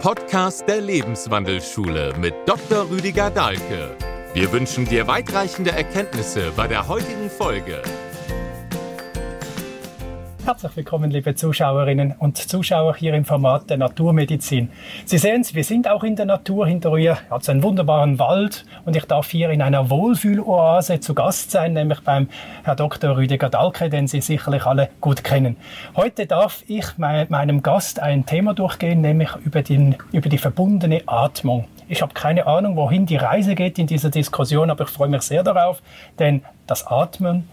Podcast der Lebenswandelschule mit Dr. Rüdiger Dahlke. Wir wünschen dir weitreichende Erkenntnisse bei der heutigen Folge. Herzlich willkommen, liebe Zuschauerinnen und Zuschauer hier im Format der Naturmedizin. Sie sehen es, wir sind auch in der Natur. Hinter ihr hat einen wunderbaren Wald und ich darf hier in einer Wohlfühloase zu Gast sein, nämlich beim Herr Dr. Rüdiger Dahlke, den Sie sicherlich alle gut kennen. Heute darf ich meinem Gast ein Thema durchgehen, nämlich über, den, über die verbundene Atmung. Ich habe keine Ahnung, wohin die Reise geht in dieser Diskussion, aber ich freue mich sehr darauf, denn das Atmen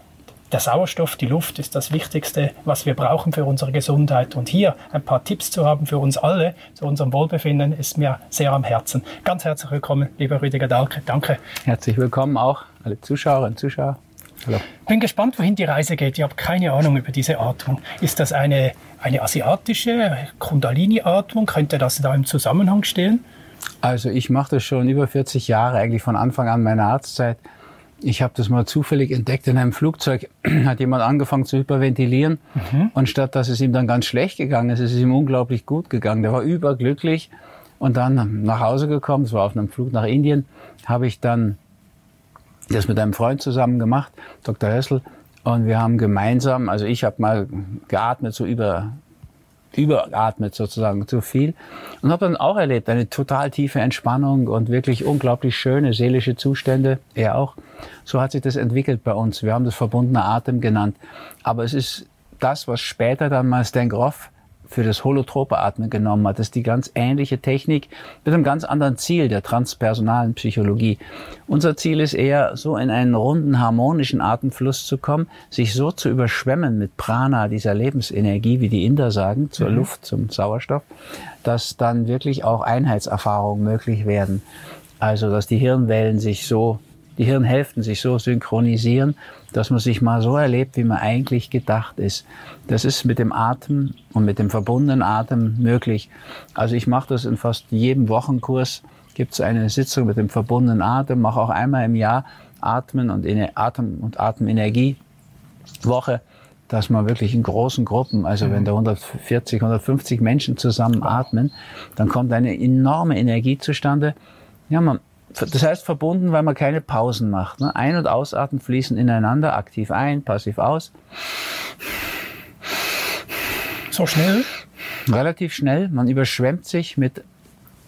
der Sauerstoff, die Luft ist das Wichtigste, was wir brauchen für unsere Gesundheit. Und hier ein paar Tipps zu haben für uns alle, zu unserem Wohlbefinden, ist mir sehr am Herzen. Ganz herzlich willkommen, lieber Rüdiger Dahlke. Danke. Herzlich willkommen auch alle Zuschauerinnen und Zuschauer. Hallo. Bin gespannt, wohin die Reise geht. Ich habe keine Ahnung über diese Atmung. Ist das eine, eine asiatische Kundalini-Atmung? Könnte das da im Zusammenhang stehen? Also ich mache das schon über 40 Jahre, eigentlich von Anfang an meiner Arztzeit ich habe das mal zufällig entdeckt in einem Flugzeug, hat jemand angefangen zu hyperventilieren mhm. und statt dass es ihm dann ganz schlecht gegangen ist, ist es ihm unglaublich gut gegangen. Der war überglücklich und dann nach Hause gekommen, es war auf einem Flug nach Indien, habe ich dann das mit einem Freund zusammen gemacht, Dr. Hessel, und wir haben gemeinsam, also ich habe mal geatmet so über überatmet sozusagen zu viel und habe dann auch erlebt eine total tiefe Entspannung und wirklich unglaublich schöne seelische Zustände. Er auch. So hat sich das entwickelt bei uns. Wir haben das verbundene Atem genannt. Aber es ist das, was später dann mal Stan Groff für das holotrope Atmen genommen hat. Das ist die ganz ähnliche Technik mit einem ganz anderen Ziel der transpersonalen Psychologie. Unser Ziel ist eher, so in einen runden, harmonischen Atemfluss zu kommen, sich so zu überschwemmen mit Prana, dieser Lebensenergie, wie die Inder sagen, zur mhm. Luft, zum Sauerstoff, dass dann wirklich auch Einheitserfahrungen möglich werden. Also, dass die Hirnwellen sich so die Hirnhälften sich so synchronisieren, dass man sich mal so erlebt, wie man eigentlich gedacht ist. Das ist mit dem Atem und mit dem verbundenen Atem möglich. Also ich mache das in fast jedem Wochenkurs. Gibt es eine Sitzung mit dem verbundenen Atem, mache auch einmal im Jahr Atmen und Atem und Atemenergie Woche dass man wirklich in großen Gruppen, also wenn da 140, 150 Menschen zusammen atmen, dann kommt eine enorme Energie zustande. Ja, man, das heißt verbunden, weil man keine Pausen macht. Ne? Ein- und Ausatmen fließen ineinander, aktiv ein, passiv aus. So schnell? Relativ schnell. Man überschwemmt sich mit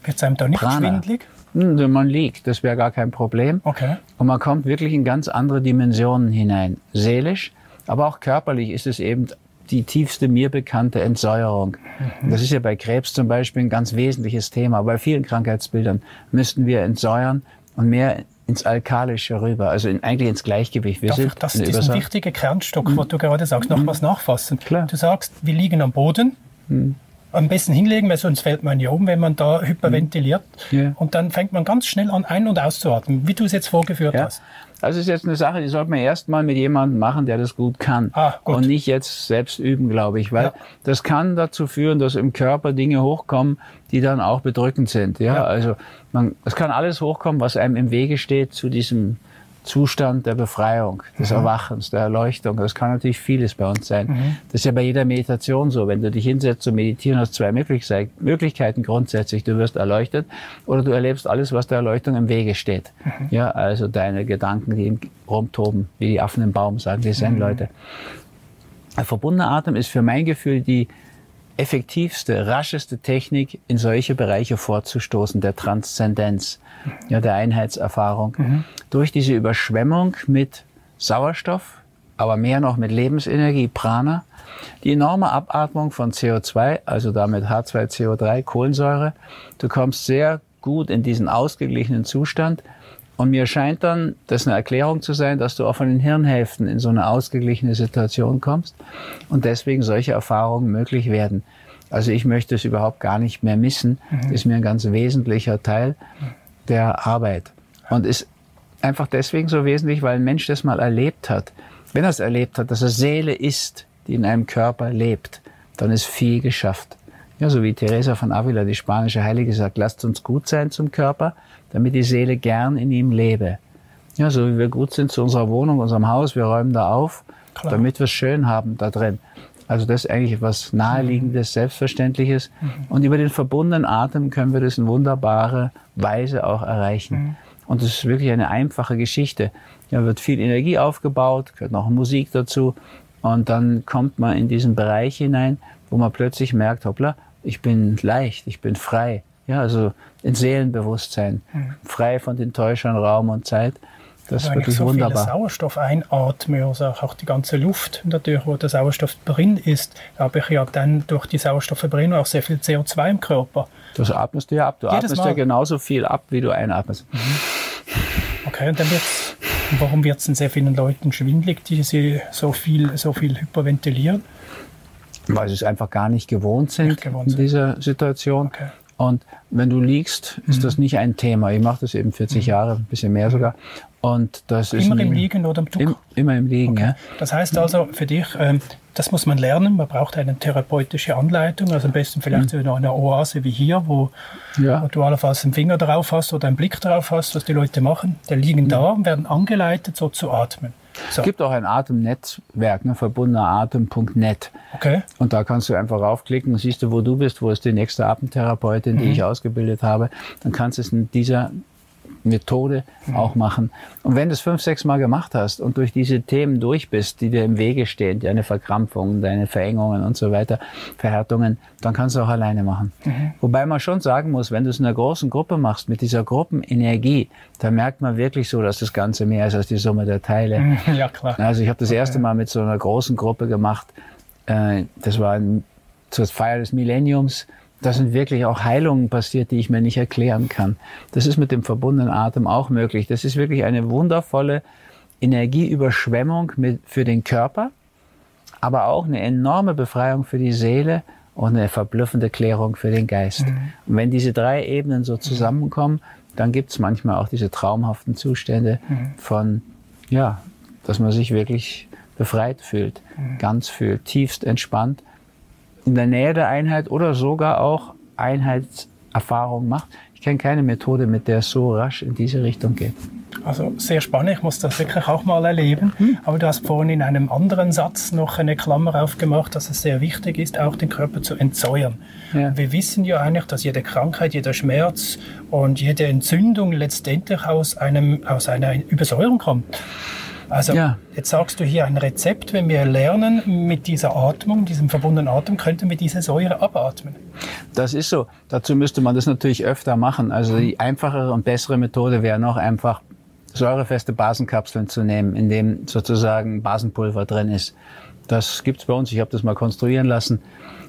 Wird einem da nicht Prana. schwindelig? Hm, man liegt, das wäre gar kein Problem. Okay. Und man kommt wirklich in ganz andere Dimensionen hinein. Seelisch, aber auch körperlich ist es eben die tiefste mir bekannte Entsäuerung. Mhm. Das ist ja bei Krebs zum Beispiel ein ganz wesentliches Thema. Bei vielen Krankheitsbildern müssten wir entsäuern und mehr ins Alkalische rüber, also in, eigentlich ins Gleichgewicht. Wir Darf ich das, diesen wichtigen Kernstock, mhm. was du gerade sagst, noch mhm. was nachfassen? Klar. Du sagst, wir liegen am Boden, mhm. am besten hinlegen, weil sonst fällt man ja um, wenn man da hyperventiliert. Mhm. Ja. Und dann fängt man ganz schnell an, ein- und auszuatmen, wie du es jetzt vorgeführt ja. hast. Also ist jetzt eine Sache, die sollte man erstmal mit jemandem machen, der das gut kann. Ah, gut. Und nicht jetzt selbst üben, glaube ich. Weil ja. das kann dazu führen, dass im Körper Dinge hochkommen, die dann auch bedrückend sind. Ja, ja. also man, es kann alles hochkommen, was einem im Wege steht zu diesem Zustand der Befreiung, des mhm. Erwachens, der Erleuchtung. Das kann natürlich vieles bei uns sein. Mhm. Das ist ja bei jeder Meditation so. Wenn du dich hinsetzt zu meditieren, hast du zwei Möglichkeiten grundsätzlich. Du wirst erleuchtet oder du erlebst alles, was der Erleuchtung im Wege steht. Mhm. Ja, also deine Gedanken, die rumtoben, wie die Affen im Baum, sagen die Zen-Leute. Mhm. Ein verbundener Atem ist für mein Gefühl die effektivste, rascheste Technik, in solche Bereiche vorzustoßen, der Transzendenz, ja, der Einheitserfahrung. Mhm. Durch diese Überschwemmung mit Sauerstoff, aber mehr noch mit Lebensenergie, Prana, die enorme Abatmung von CO2, also damit H2CO3, Kohlensäure. Du kommst sehr gut in diesen ausgeglichenen Zustand. Und mir scheint dann, das eine Erklärung zu sein, dass du auch von den Hirnhälften in so eine ausgeglichene Situation kommst und deswegen solche Erfahrungen möglich werden. Also ich möchte es überhaupt gar nicht mehr missen. Mhm. Ist mir ein ganz wesentlicher Teil der Arbeit. Und ist einfach deswegen so wesentlich, weil ein Mensch das mal erlebt hat. Wenn er es erlebt hat, dass er Seele ist, die in einem Körper lebt, dann ist viel geschafft. Ja, so wie Teresa von Avila, die spanische Heilige, sagt, lasst uns gut sein zum Körper, damit die Seele gern in ihm lebe. Ja, so wie wir gut sind zu unserer Wohnung, unserem Haus, wir räumen da auf, Klar. damit wir es schön haben da drin. Also das ist eigentlich etwas Naheliegendes, Selbstverständliches. Mhm. Und über den verbundenen Atem können wir das in wunderbare Weise auch erreichen. Mhm. Und es ist wirklich eine einfache Geschichte. Da wird viel Energie aufgebaut, gehört noch Musik dazu. Und dann kommt man in diesen Bereich hinein, wo man plötzlich merkt, hoppla, ich bin leicht, ich bin frei. Ja, also in Seelenbewusstsein, mhm. frei von den Täuschern Raum und Zeit. Das ist wirklich so wunderbar. Viel Sauerstoff einatme, also auch die ganze Luft natürlich, wo der Sauerstoff drin ist, habe ich ja dann durch die Sauerstoffverbrennung auch sehr viel CO2 im Körper. Das atmest du ja ab. Du Jedes atmest Mal. ja genauso viel ab, wie du einatmest. Mhm. Okay, und dann wird's, warum wird es denn sehr vielen Leuten schwindlig, die sie so viel, so viel hyperventilieren? Weil sie es einfach gar nicht gewohnt sind nicht gewohnt in dieser Situation. Okay. Und wenn du liegst, ist mhm. das nicht ein Thema. Ich mache das eben 40 mhm. Jahre, ein bisschen mehr sogar. Und das immer ist im Liegen oder im Duck? Im, immer im Liegen, okay. ja. Das heißt also für dich, ähm, das muss man lernen. Man braucht eine therapeutische Anleitung, also am besten vielleicht mhm. so eine Oase wie hier, wo, ja. wo, du allenfalls einen Finger drauf hast oder einen Blick drauf hast, was die Leute machen. Die liegen mhm. da und werden angeleitet, so zu atmen. So. Es gibt auch ein Atemnetzwerk, ne, verbundenenatem.net. Okay. Und da kannst du einfach raufklicken, siehst du, wo du bist, wo ist die nächste Atemtherapeutin, die mhm. ich ausgebildet habe. Dann kannst du es in dieser Methode auch machen. Und wenn du es fünf, sechs Mal gemacht hast und durch diese Themen durch bist, die dir im Wege stehen, deine Verkrampfungen, deine Verengungen und so weiter, Verhärtungen, dann kannst du auch alleine machen. Mhm. Wobei man schon sagen muss, wenn du es in einer großen Gruppe machst, mit dieser Gruppenenergie, da merkt man wirklich so, dass das Ganze mehr ist als die Summe der Teile. Ja, klar. Also ich habe das erste Mal mit so einer großen Gruppe gemacht. Äh, das war zur Feier des Millenniums da sind wirklich auch Heilungen passiert, die ich mir nicht erklären kann. Das ist mit dem verbundenen Atem auch möglich. Das ist wirklich eine wundervolle Energieüberschwemmung mit, für den Körper, aber auch eine enorme Befreiung für die Seele und eine verblüffende Klärung für den Geist. Mhm. Und wenn diese drei Ebenen so zusammenkommen, dann gibt es manchmal auch diese traumhaften Zustände mhm. von, ja, dass man sich wirklich befreit fühlt, mhm. ganz fühlt, tiefst entspannt in der Nähe der Einheit oder sogar auch Einheitserfahrung macht. Ich kenne keine Methode, mit der es so rasch in diese Richtung geht. Also sehr spannend, ich muss das wirklich auch mal erleben. Hm. Aber du hast vorhin in einem anderen Satz noch eine Klammer aufgemacht, dass es sehr wichtig ist, auch den Körper zu entsäuern. Ja. Wir wissen ja eigentlich, dass jede Krankheit, jeder Schmerz und jede Entzündung letztendlich aus, einem, aus einer Übersäuerung kommt. Also ja. jetzt sagst du hier ein Rezept, wenn wir lernen mit dieser Atmung, diesem verbundenen Atem, könnten wir diese Säure abatmen. Das ist so. Dazu müsste man das natürlich öfter machen. Also die einfachere und bessere Methode wäre noch einfach säurefeste Basenkapseln zu nehmen, in dem sozusagen Basenpulver drin ist. Das gibt's bei uns. Ich habe das mal konstruieren lassen.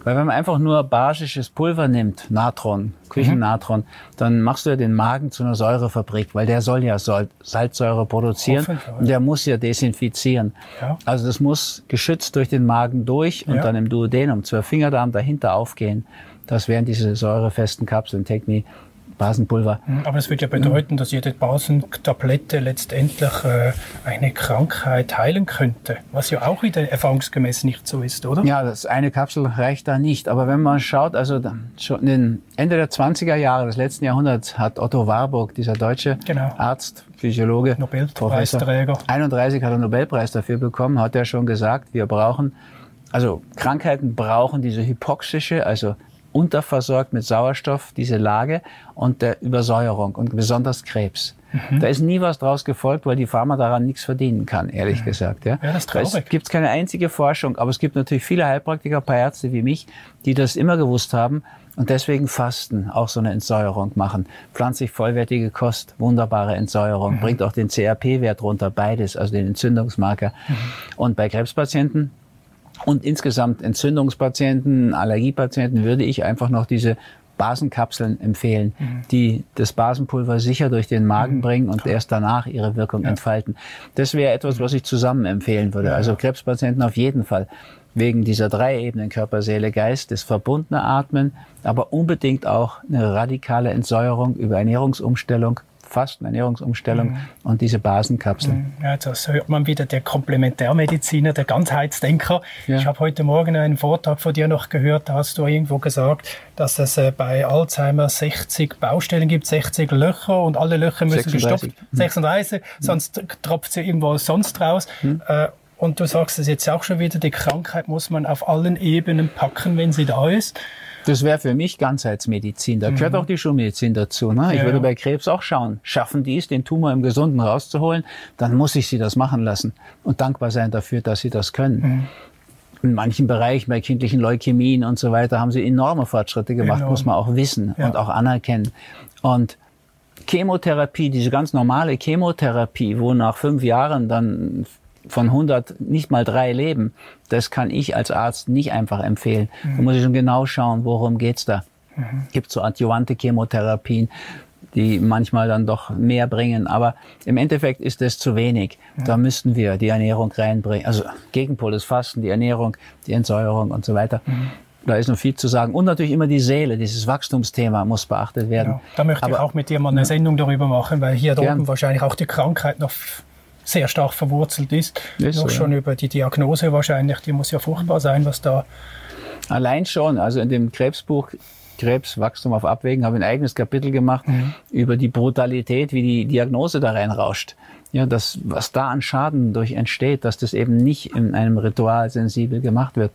Weil wenn man einfach nur basisches Pulver nimmt, Natron, Küchennatron, mhm. dann machst du ja den Magen zu einer Säurefabrik, weil der soll ja Salzsäure produzieren und der muss ja desinfizieren. Ja. Also das muss geschützt durch den Magen durch und ja. dann im Duodenum, Zwölffingerdarm dahinter aufgehen. Das wären diese säurefesten Kapseln, Techni Basenpulver. Mhm, aber das würde ja bedeuten, dass jede Basentablette letztendlich äh, eine Krankheit heilen könnte, was ja auch wieder erfahrungsgemäß nicht so ist, oder? Ja, das eine Kapsel reicht da nicht. Aber wenn man schaut, also schon in Ende der 20er Jahre des letzten Jahrhunderts hat Otto Warburg, dieser deutsche genau. Arzt, Physiologe, Nobelpreisträger, 31 hat er Nobelpreis dafür bekommen, hat er schon gesagt, wir brauchen also Krankheiten brauchen diese hypoxische, also unterversorgt mit Sauerstoff, diese Lage und der Übersäuerung und besonders Krebs. Mhm. Da ist nie was draus gefolgt, weil die Pharma daran nichts verdienen kann, ehrlich ja. gesagt. Ja, ja das ist traurig. Es gibt keine einzige Forschung, aber es gibt natürlich viele Heilpraktiker, ein paar Ärzte wie mich, die das immer gewusst haben und deswegen Fasten, auch so eine Entsäuerung machen. Pflanzlich vollwertige Kost, wunderbare Entsäuerung, mhm. bringt auch den CRP-Wert runter, beides, also den Entzündungsmarker. Mhm. Und bei Krebspatienten und insgesamt Entzündungspatienten, Allergiepatienten würde ich einfach noch diese Basenkapseln empfehlen, mhm. die das Basenpulver sicher durch den Magen mhm. bringen und erst danach ihre Wirkung ja. entfalten. Das wäre etwas, was ich zusammen empfehlen würde. Ja, also Krebspatienten auf jeden Fall. Wegen dieser drei Ebenen Körper, Seele, Geist, das verbundene Atmen, aber unbedingt auch eine radikale Entsäuerung über Ernährungsumstellung Fasten, Ernährungsumstellung mhm. und diese Basenkapseln. Mhm. Ja, das hört man wieder, der Komplementärmediziner, der Ganzheitsdenker. Ja. Ich habe heute Morgen einen Vortrag von dir noch gehört, da hast du irgendwo gesagt, dass es äh, bei Alzheimer 60 Baustellen gibt, 60 Löcher und alle Löcher müssen 36. gestoppt, 36, mhm. sonst tropft sie irgendwo sonst raus. Mhm. Äh, Und du sagst es jetzt auch schon wieder, die Krankheit muss man auf allen Ebenen packen, wenn sie da ist. Das wäre für mich Ganzheitsmedizin. Da gehört mhm. auch die Schulmedizin dazu. Ne? Ich ja, würde ja. bei Krebs auch schauen, schaffen die es, den Tumor im Gesunden rauszuholen, dann muss ich sie das machen lassen und dankbar sein dafür, dass sie das können. Mhm. In manchen Bereichen, bei kindlichen Leukämien und so weiter, haben sie enorme Fortschritte gemacht, Enorm. muss man auch wissen ja. und auch anerkennen. Und Chemotherapie, diese ganz normale Chemotherapie, wo nach fünf Jahren dann von 100 nicht mal drei leben, das kann ich als Arzt nicht einfach empfehlen. Mhm. Da muss ich schon genau schauen, worum geht's da. Mhm. Gibt so adjuvante Chemotherapien, die manchmal dann doch mehr bringen. Aber im Endeffekt ist das zu wenig. Mhm. Da müssten wir die Ernährung reinbringen. Also Gegenpol des Fasten, die Ernährung, die Entsäuerung und so weiter. Mhm. Da ist noch viel zu sagen. Und natürlich immer die Seele, dieses Wachstumsthema muss beachtet werden. Ja, da möchte Aber, ich auch mit dir mal eine Sendung darüber machen, weil hier oben wahrscheinlich auch die Krankheit noch sehr stark verwurzelt ist. ist Noch so, schon ja. über die Diagnose wahrscheinlich, die muss ja furchtbar sein, was da. Allein schon, also in dem Krebsbuch Krebswachstum auf Abwägen habe ich ein eigenes Kapitel gemacht mhm. über die Brutalität, wie die Diagnose da reinrauscht. Ja, das, was da an Schaden durch entsteht, dass das eben nicht in einem Ritual sensibel gemacht wird.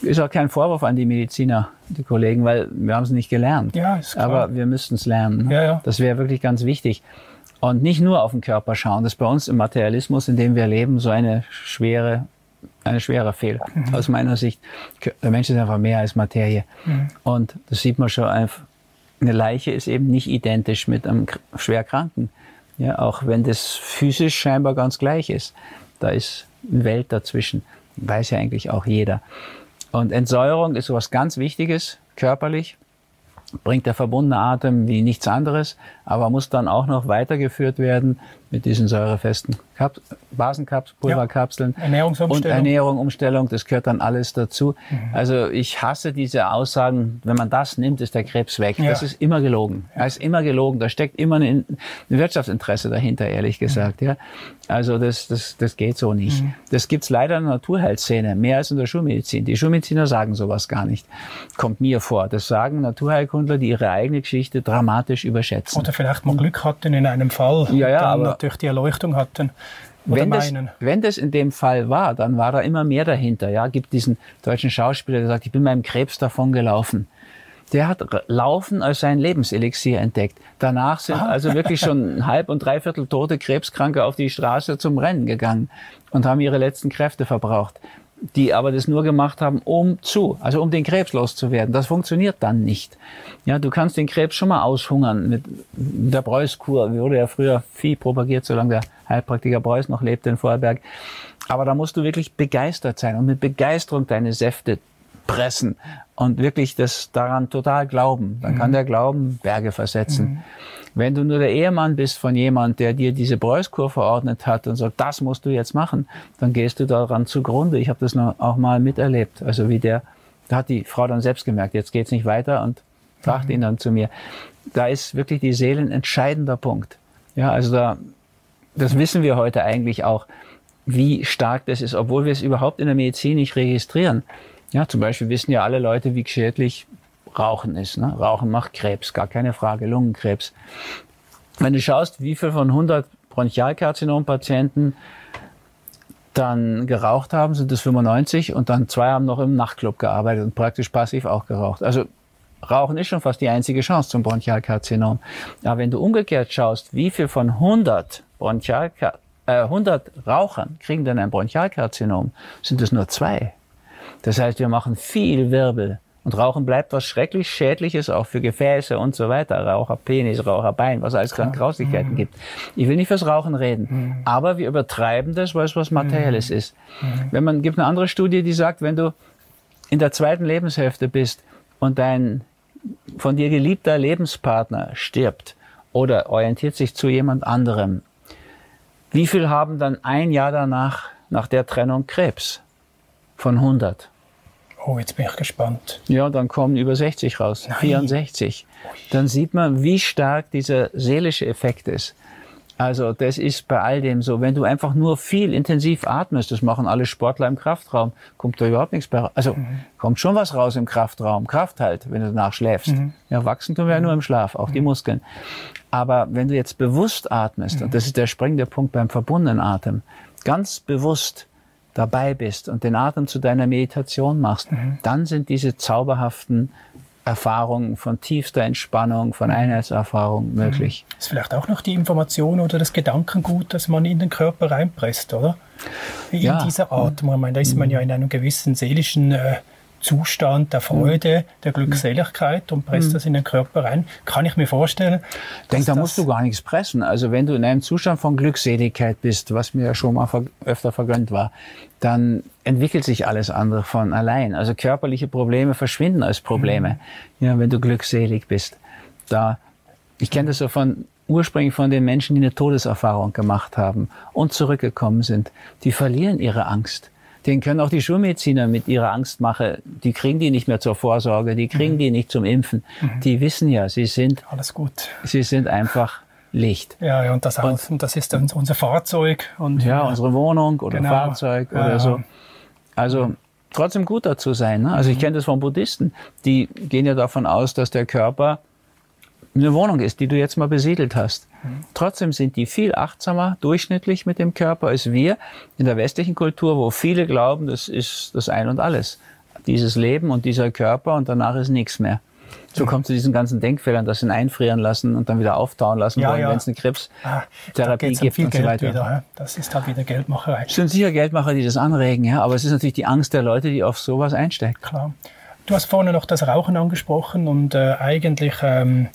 Ist auch kein Vorwurf an die Mediziner, die Kollegen, weil wir haben es nicht gelernt. Ja, ist klar. Aber wir müssten es lernen. Ja, ja. Das wäre wirklich ganz wichtig. Und nicht nur auf den Körper schauen. Das ist bei uns im Materialismus, in dem wir leben, so eine schwere, eine schwere Fehler. Mhm. Aus meiner Sicht. Der Mensch ist einfach mehr als Materie. Mhm. Und das sieht man schon einfach. Eine Leiche ist eben nicht identisch mit einem Schwerkranken. Ja, auch wenn das physisch scheinbar ganz gleich ist. Da ist eine Welt dazwischen. Weiß ja eigentlich auch jeder. Und Entsäuerung ist sowas ganz Wichtiges, körperlich bringt der verbundene Atem wie nichts anderes, aber muss dann auch noch weitergeführt werden mit diesen säurefesten Kap Basenkaps, Pulverkapseln ja. Ernährungsumstellung. und Ernährung, Umstellung, das gehört dann alles dazu. Mhm. Also ich hasse diese Aussagen, wenn man das nimmt, ist der Krebs weg. Ja. Das ist immer gelogen. Das ist immer gelogen. Da steckt immer ein, ein Wirtschaftsinteresse dahinter, ehrlich gesagt. Mhm. Ja. Also das, das, das geht so nicht. Mhm. Das gibt's leider in der Naturheilszene, mehr als in der Schulmedizin. Die Schulmediziner sagen sowas gar nicht. Kommt mir vor. Das sagen Naturheilkundler, die ihre eigene Geschichte dramatisch überschätzen. Oder vielleicht mal Glück hatten in einem Fall. Ja, ja, aber durch die Erleuchtung hatten. Wenn das, wenn das in dem Fall war, dann war da immer mehr dahinter. Ja, gibt diesen deutschen Schauspieler, der sagt, ich bin meinem Krebs davon gelaufen. Der hat Laufen als sein Lebenselixier entdeckt. Danach sind ah. also wirklich schon halb und dreiviertel tote Krebskranke auf die Straße zum Rennen gegangen und haben ihre letzten Kräfte verbraucht die aber das nur gemacht haben, um zu, also um den Krebs loszuwerden. Das funktioniert dann nicht. Ja, du kannst den Krebs schon mal aushungern mit der Preußkur. Wurde ja früher viel propagiert, solange der Heilpraktiker Preuß noch lebte in Vorarlberg. Aber da musst du wirklich begeistert sein und mit Begeisterung deine Säfte pressen und wirklich das daran total glauben. Dann mhm. kann der Glauben Berge versetzen. Mhm. Wenn du nur der Ehemann bist von jemand, der dir diese Preußkur verordnet hat und sagt, das musst du jetzt machen, dann gehst du daran zugrunde. Ich habe das noch auch mal miterlebt. Also wie der, da hat die Frau dann selbst gemerkt, jetzt geht's nicht weiter und brachte mhm. ihn dann zu mir. Da ist wirklich die Seele ein entscheidender Punkt. Ja, also da, das wissen wir heute eigentlich auch, wie stark das ist, obwohl wir es überhaupt in der Medizin nicht registrieren. Ja, zum Beispiel wissen ja alle Leute, wie schädlich Rauchen ist. Ne? Rauchen macht Krebs, gar keine Frage, Lungenkrebs. Wenn du schaust, wie viel von 100 Bronchialkarzinompatienten dann geraucht haben, sind es 95 und dann zwei haben noch im Nachtclub gearbeitet und praktisch passiv auch geraucht. Also Rauchen ist schon fast die einzige Chance zum Bronchialkarzinom. Aber wenn du umgekehrt schaust, wie viel von 100 Bronchialka äh, 100 Rauchern kriegen dann ein Bronchialkarzinom, sind es nur zwei. Das heißt, wir machen viel Wirbel und Rauchen bleibt was schrecklich Schädliches auch für Gefäße und so weiter. Raucherpenis, Raucherbein, was alles an Grausigkeiten mhm. gibt. Ich will nicht fürs Rauchen reden, mhm. aber wir übertreiben das, weil es was Materielles mhm. ist. Mhm. Wenn man, gibt eine andere Studie, die sagt, wenn du in der zweiten Lebenshälfte bist und dein von dir geliebter Lebenspartner stirbt oder orientiert sich zu jemand anderem, wie viel haben dann ein Jahr danach, nach der Trennung Krebs? Von 100. Oh, jetzt bin ich gespannt. Ja, dann kommen über 60 raus, Nein. 64. Dann sieht man, wie stark dieser seelische Effekt ist. Also das ist bei all dem so. Wenn du einfach nur viel intensiv atmest, das machen alle Sportler im Kraftraum, kommt da überhaupt nichts bei raus. Also mhm. kommt schon was raus im Kraftraum. Kraft halt, wenn du danach schläfst. Mhm. Ja, wachsen tun wir ja nur im Schlaf, auch mhm. die Muskeln. Aber wenn du jetzt bewusst atmest, und mhm. das ist der springende Punkt beim verbundenen Atem, ganz bewusst dabei bist und den Atem zu deiner Meditation machst, mhm. dann sind diese zauberhaften Erfahrungen von tiefster Entspannung, von mhm. Einheitserfahrung möglich. Mhm. Ist vielleicht auch noch die Information oder das Gedankengut, das man in den Körper reinpresst, oder? In ja. dieser Atmung. Ich meine, da ist man ja in einem gewissen seelischen äh, Zustand der Freude, der Glückseligkeit und presst mhm. das in den Körper rein. Kann ich mir vorstellen. Ich denke, da musst du gar nichts pressen. Also wenn du in einem Zustand von Glückseligkeit bist, was mir ja schon mal öfter vergönnt war, dann entwickelt sich alles andere von allein. Also körperliche Probleme verschwinden als Probleme, mhm. ja, wenn du glückselig bist. Da, ich kenne das so von ursprünglich von den Menschen, die eine Todeserfahrung gemacht haben und zurückgekommen sind. Die verlieren ihre Angst den können auch die Schulmediziner mit ihrer Angstmache, die kriegen die nicht mehr zur Vorsorge, die kriegen mhm. die nicht zum Impfen. Mhm. Die wissen ja, sie sind, alles gut. Sie sind einfach Licht. Ja, ja und das auch, und, das ist dann unser Fahrzeug und ja, unsere Wohnung oder genau. Fahrzeug ja, oder so. Also trotzdem gut dazu sein. Ne? Also ich mhm. kenne das von Buddhisten, die gehen ja davon aus, dass der Körper eine Wohnung ist, die du jetzt mal besiedelt hast. Mhm. Trotzdem sind die viel achtsamer durchschnittlich mit dem Körper als wir in der westlichen Kultur, wo viele glauben, das ist das Ein und alles. Dieses Leben und dieser Körper und danach ist nichts mehr. So kommt zu diesen ganzen Denkfehlern, dass sie ihn einfrieren lassen und dann wieder auftauen lassen ja, wollen, ja. wenn es eine Krebstherapie ah, gibt viel und Geld so weiter. Wieder, das ist halt wieder Geldmacherei. Es sind sicher Geldmacher, die das anregen, ja, aber es ist natürlich die Angst der Leute, die auf sowas einstecken. Klar. Du hast vorne noch das Rauchen angesprochen und äh, eigentlich ähm,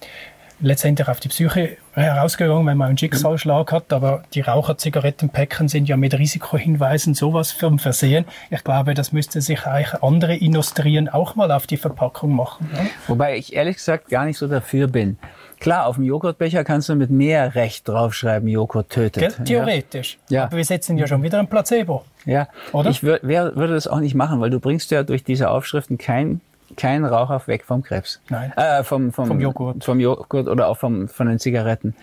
letztendlich auf die Psyche herausgegangen, wenn man einen Schicksalsschlag hat. Aber die Raucherzigarettenpäckchen sind ja mit Risikohinweisen sowas für Versehen. Ich glaube, das müsste sich eigentlich andere Industrien auch mal auf die Verpackung machen. Ja? Wobei ich ehrlich gesagt gar nicht so dafür bin. Klar, auf dem Joghurtbecher kannst du mit mehr Recht draufschreiben, Joghurt tötet. Theoretisch. Ja. Aber wir setzen ja schon wieder ein Placebo. Ja, oder? Ich wür würde das auch nicht machen, weil du bringst ja durch diese Aufschriften kein kein Raucher weg vom Krebs. Nein. Äh, vom, vom, vom Joghurt. Vom Joghurt oder auch vom, von den Zigaretten.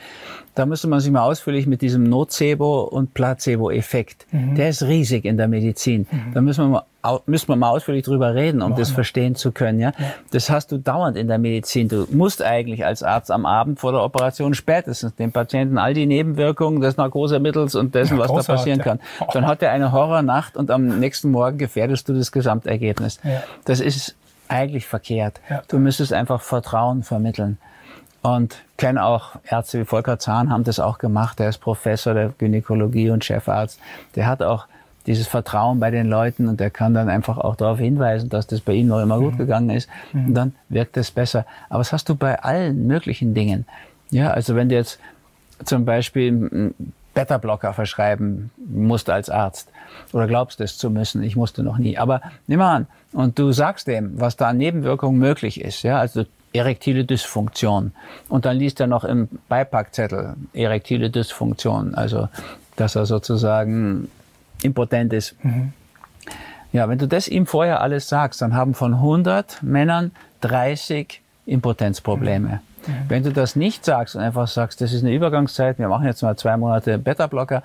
Da müsste man sich mal ausführlich mit diesem Nocebo- und Placebo-Effekt. Mhm. Der ist riesig in der Medizin. Mhm. Da müssen wir mal müssen wir mal ausführlich drüber reden, um Machen das wir. verstehen zu können. Ja? ja? Das hast du dauernd in der Medizin. Du musst eigentlich als Arzt am Abend vor der Operation spätestens dem Patienten all die Nebenwirkungen des Narkosemittels und dessen, ja, was da passieren kann. Dann hat er eine Horrornacht und am nächsten Morgen gefährdest du das Gesamtergebnis. Ja. Das ist eigentlich verkehrt. Ja. Du müsstest einfach Vertrauen vermitteln. Und kenne auch Ärzte wie Volker Zahn haben das auch gemacht. Der ist Professor der Gynäkologie und Chefarzt. Der hat auch dieses Vertrauen bei den Leuten und der kann dann einfach auch darauf hinweisen, dass das bei ihm noch immer gut mhm. gegangen ist. Mhm. Und dann wirkt es besser. Aber das hast du bei allen möglichen Dingen. Ja, also wenn du jetzt zum Beispiel Beta-Blocker verschreiben musst als Arzt oder glaubst es zu müssen, ich musste noch nie. Aber nimm mal an, und du sagst dem, was da an Nebenwirkungen möglich ist, ja, also erektile Dysfunktion. Und dann liest er noch im Beipackzettel erektile Dysfunktion, also dass er sozusagen impotent ist. Mhm. Ja, wenn du das ihm vorher alles sagst, dann haben von 100 Männern 30 Impotenzprobleme. Mhm. Mhm. Wenn du das nicht sagst und einfach sagst, das ist eine Übergangszeit, wir machen jetzt mal zwei Monate Beta-Blocker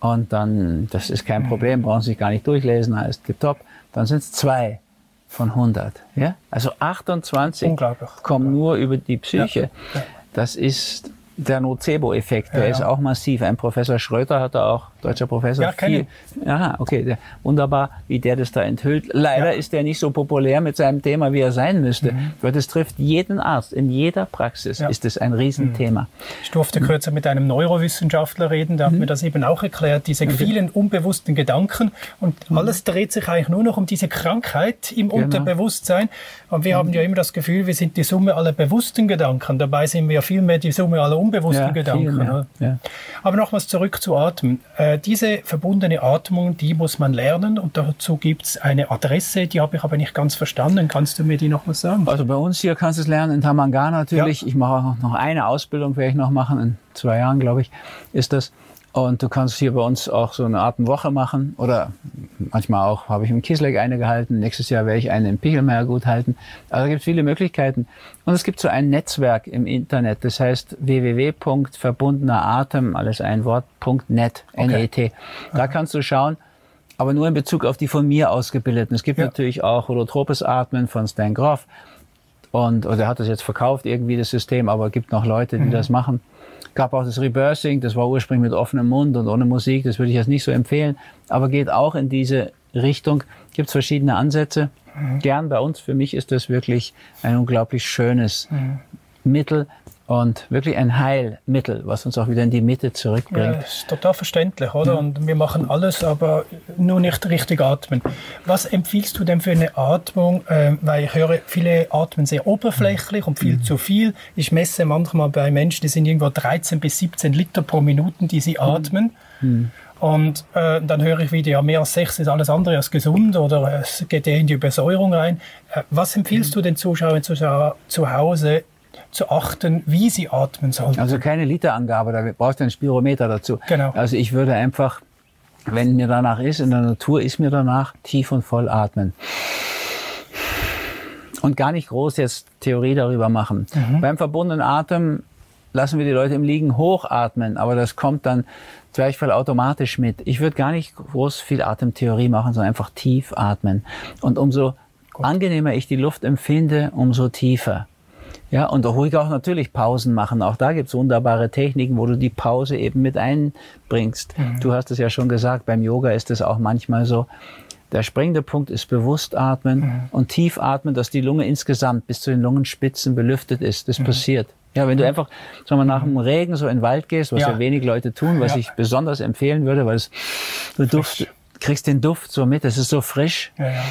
und dann, das ist kein mhm. Problem, brauchen Sie sich gar nicht durchlesen, heißt tipptopp, dann sind es zwei von 100. Ja? Also 28 kommen nur über die Psyche. Ja. Ja. Das ist der Nocebo-Effekt, der ja, ist auch massiv. Ein Professor Schröter hat da auch, deutscher Professor, ja, viel. Aha, okay, der, wunderbar, wie der das da enthüllt. Leider ja. ist der nicht so populär mit seinem Thema, wie er sein müsste. Mhm. Weil das trifft jeden Arzt. In jeder Praxis ist es ein Riesenthema. Mhm. Ich durfte mhm. kürzlich mit einem Neurowissenschaftler reden, der hat mhm. mir das eben auch erklärt, diese vielen unbewussten Gedanken. Und mhm. alles dreht sich eigentlich nur noch um diese Krankheit im genau. Unterbewusstsein. Und wir haben ja immer das Gefühl, wir sind die Summe aller bewussten Gedanken. Dabei sind wir ja vielmehr die Summe aller unbewussten ja, Gedanken. Ja. Aber nochmals zurück zu Atmen. Äh, diese verbundene Atmung, die muss man lernen und dazu gibt es eine Adresse, die habe ich aber nicht ganz verstanden. Kannst du mir die nochmal sagen? Also bei uns hier kannst du es lernen, in Tamanga natürlich. Ja. Ich mache auch noch eine Ausbildung, werde ich noch machen, in zwei Jahren, glaube ich, ist das. Und du kannst hier bei uns auch so eine Art Woche machen oder manchmal auch habe ich im Kisleck eine gehalten. Nächstes Jahr werde ich eine im Pichelmeier gut halten. Also es gibt viele Möglichkeiten. Und es gibt so ein Netzwerk im Internet, das heißt www.verbundeneratem, alles ein Wort.net, okay. N-E-T. Da kannst du schauen, aber nur in Bezug auf die von mir ausgebildeten. Es gibt ja. natürlich auch Holotropes Atmen von Stan Groff. Und, oder er hat das jetzt verkauft, irgendwie das System, aber es gibt noch Leute, die mhm. das machen. Gab auch das Reversing, das war ursprünglich mit offenem Mund und ohne Musik, das würde ich jetzt nicht so empfehlen, aber geht auch in diese Richtung. Gibt es verschiedene Ansätze. Mhm. Gern bei uns, für mich ist das wirklich ein unglaublich schönes mhm. Mittel, und wirklich ein Heilmittel, was uns auch wieder in die Mitte zurückbringt. Ja, ist total verständlich, oder? Ja. Und wir machen alles, aber nur nicht richtig atmen. Was empfiehlst du denn für eine Atmung? Äh, weil ich höre, viele atmen sehr oberflächlich und viel mhm. zu viel. Ich messe manchmal bei Menschen, die sind irgendwo 13 bis 17 Liter pro Minute, die sie mhm. atmen. Mhm. Und äh, dann höre ich wieder, ja, mehr als sechs ist alles andere als gesund oder es geht eher in die Übersäuerung rein. Äh, was empfiehlst mhm. du den Zuschauern zu, zu Hause zu achten, wie sie atmen sollen. Also keine Literangabe, da brauchst du einen Spirometer dazu. Genau. Also ich würde einfach, wenn mir danach ist, in der Natur ist mir danach, tief und voll atmen. Und gar nicht groß jetzt Theorie darüber machen. Mhm. Beim verbundenen Atem lassen wir die Leute im Liegen hochatmen, aber das kommt dann gleichfalls automatisch mit. Ich würde gar nicht groß viel Atemtheorie machen, sondern einfach tief atmen. Und umso Gut. angenehmer ich die Luft empfinde, umso tiefer. Ja, und ruhig auch natürlich Pausen machen. Auch da gibt's wunderbare Techniken, wo du die Pause eben mit einbringst. Mhm. Du hast es ja schon gesagt, beim Yoga ist es auch manchmal so. Der springende Punkt ist bewusst atmen mhm. und tief atmen, dass die Lunge insgesamt bis zu den Lungenspitzen belüftet ist. Das mhm. passiert. Ja, wenn du einfach, sagen wir, nach dem Regen so in den Wald gehst, was ja, ja wenig Leute tun, was ja. ich besonders empfehlen würde, weil es du Duft, kriegst den Duft so mit, es ist so frisch. Ja, ja.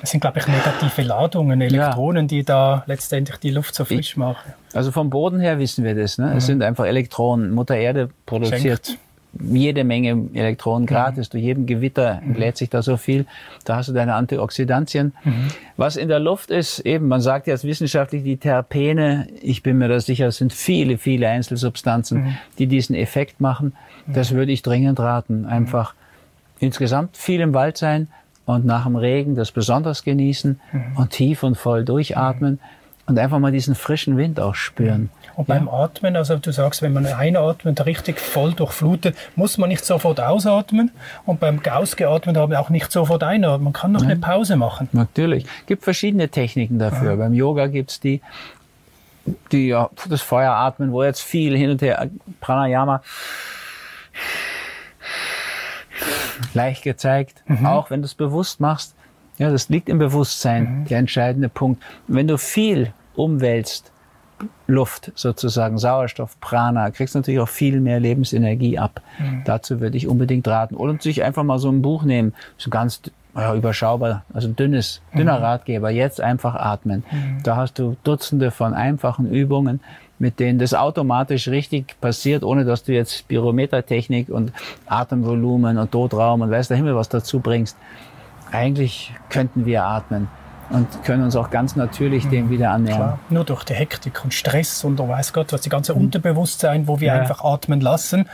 Das sind, glaube ich, negative Ladungen, Elektronen, ja. die da letztendlich die Luft so frisch machen. Also vom Boden her wissen wir das. Ne? Mhm. Es sind einfach Elektronen. Mutter Erde produziert Schenkt. jede Menge Elektronen mhm. gratis. Mhm. Durch jedem Gewitter mhm. entlädt sich da so viel. Da hast du deine Antioxidantien. Mhm. Was in der Luft ist, eben, man sagt jetzt wissenschaftlich, die Terpene, ich bin mir da sicher, es sind viele, viele Einzelsubstanzen, mhm. die diesen Effekt machen. Das würde ich dringend raten. Einfach insgesamt viel im Wald sein und nach dem Regen das besonders genießen mhm. und tief und voll durchatmen mhm. und einfach mal diesen frischen Wind auch spüren. Mhm. Und beim ja. Atmen, also du sagst, wenn man einatmet, richtig voll durchflutet, muss man nicht sofort ausatmen und beim ausgeatmet haben auch nicht sofort einatmen. Man kann noch Nein. eine Pause machen. Natürlich. Es gibt verschiedene Techniken dafür. Ja. Beim Yoga gibt's die, die ja, das Feueratmen, wo jetzt viel hin und her, Pranayama, leicht gezeigt, mhm. auch wenn du es bewusst machst. Ja, das liegt im Bewusstsein, mhm. der entscheidende Punkt. Wenn du viel umwälzt, Luft sozusagen, Sauerstoff, Prana, kriegst du natürlich auch viel mehr Lebensenergie ab. Mhm. Dazu würde ich unbedingt raten. Oder sich einfach mal so ein Buch nehmen, so ganz ja, überschaubar, also dünnes, dünner mhm. Ratgeber, jetzt einfach atmen. Mhm. Da hast du Dutzende von einfachen Übungen, mit denen das automatisch richtig passiert, ohne dass du jetzt Spirometertechnik und Atemvolumen und Totraum und weiß der Himmel was dazu bringst. Eigentlich könnten wir atmen und können uns auch ganz natürlich mhm. dem wieder annähern. Klar. Nur durch die Hektik und Stress und weiß Gott was, die ganze mhm. Unterbewusstsein, wo wir ja. einfach atmen lassen,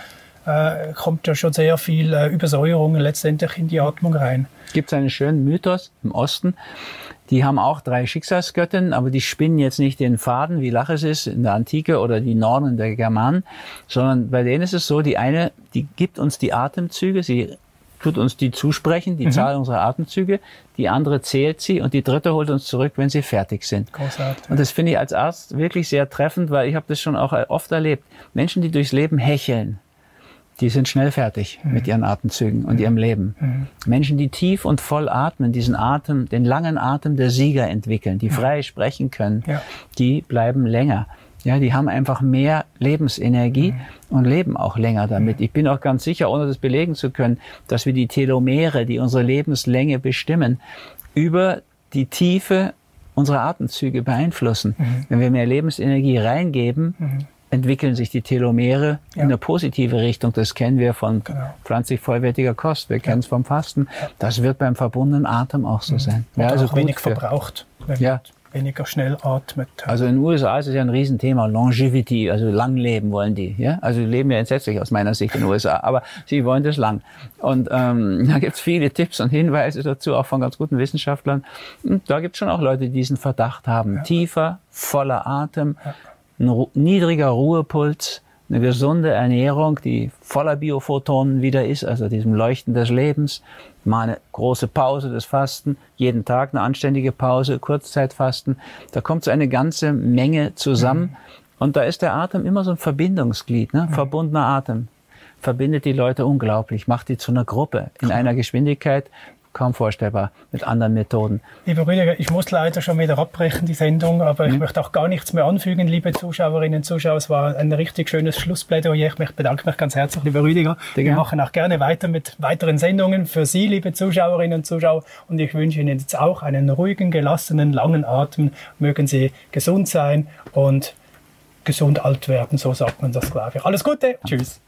äh, kommt ja schon sehr viel äh, Übersäuerung letztendlich in die Atmung rein. Gibt es einen schönen Mythos im Osten, die haben auch drei Schicksalsgöttinnen, aber die spinnen jetzt nicht den Faden, wie Laches ist in der Antike oder die Norden der Germanen, sondern bei denen ist es so, die eine, die gibt uns die Atemzüge, sie tut uns die zusprechen, die mhm. Zahl unserer Atemzüge, die andere zählt sie und die dritte holt uns zurück, wenn sie fertig sind. Großartig. Und das finde ich als Arzt wirklich sehr treffend, weil ich habe das schon auch oft erlebt. Menschen, die durchs Leben hecheln, die sind schnell fertig mhm. mit ihren Atemzügen und mhm. ihrem Leben. Mhm. Menschen, die tief und voll atmen, diesen Atem, den langen Atem der Sieger entwickeln, die frei sprechen können, ja. die bleiben länger. Ja, die haben einfach mehr Lebensenergie mhm. und leben auch länger damit. Mhm. Ich bin auch ganz sicher, ohne das belegen zu können, dass wir die Telomere, die unsere Lebenslänge bestimmen, über die Tiefe unserer Atemzüge beeinflussen. Mhm. Wenn wir mehr Lebensenergie reingeben, entwickeln sich die Telomere ja. in eine positive Richtung. Das kennen wir von genau. pflanzlich vollwertiger Kost. Wir ja. kennen es vom Fasten. Das wird beim verbundenen Atem auch so mhm. sein. Ja, also auch wenig verbraucht. Ja. Weniger schnell atmet. Also in den USA ist es ja ein Riesenthema. Longevity, also lang leben wollen die. Ja? Also die leben ja entsetzlich aus meiner Sicht in den USA, aber sie wollen das lang. Und ähm, da gibt es viele Tipps und Hinweise dazu, auch von ganz guten Wissenschaftlern. Und da gibt es schon auch Leute, die diesen Verdacht haben. Tiefer, voller Atem. Ein niedriger Ruhepuls, eine gesunde Ernährung, die voller Biophotonen wieder ist, also diesem Leuchten des Lebens, mal eine große Pause des Fasten, jeden Tag eine anständige Pause, Kurzzeitfasten. Da kommt so eine ganze Menge zusammen. Und da ist der Atem immer so ein Verbindungsglied, ne? Mhm. verbundener Atem. Verbindet die Leute unglaublich, macht die zu einer Gruppe in einer Geschwindigkeit, kaum vorstellbar mit anderen Methoden. Lieber Rüdiger, ich muss leider schon wieder abbrechen, die Sendung, aber mhm. ich möchte auch gar nichts mehr anfügen, liebe Zuschauerinnen und Zuschauer. Es war ein richtig schönes Schlussplädoyer. Ich bedanke mich ganz herzlich, lieber Rüdiger. Wir machen auch gerne weiter mit weiteren Sendungen für Sie, liebe Zuschauerinnen und Zuschauer. Und ich wünsche Ihnen jetzt auch einen ruhigen, gelassenen, langen Atem. Mögen Sie gesund sein und gesund alt werden, so sagt man das, glaube ich. Alles Gute, tschüss.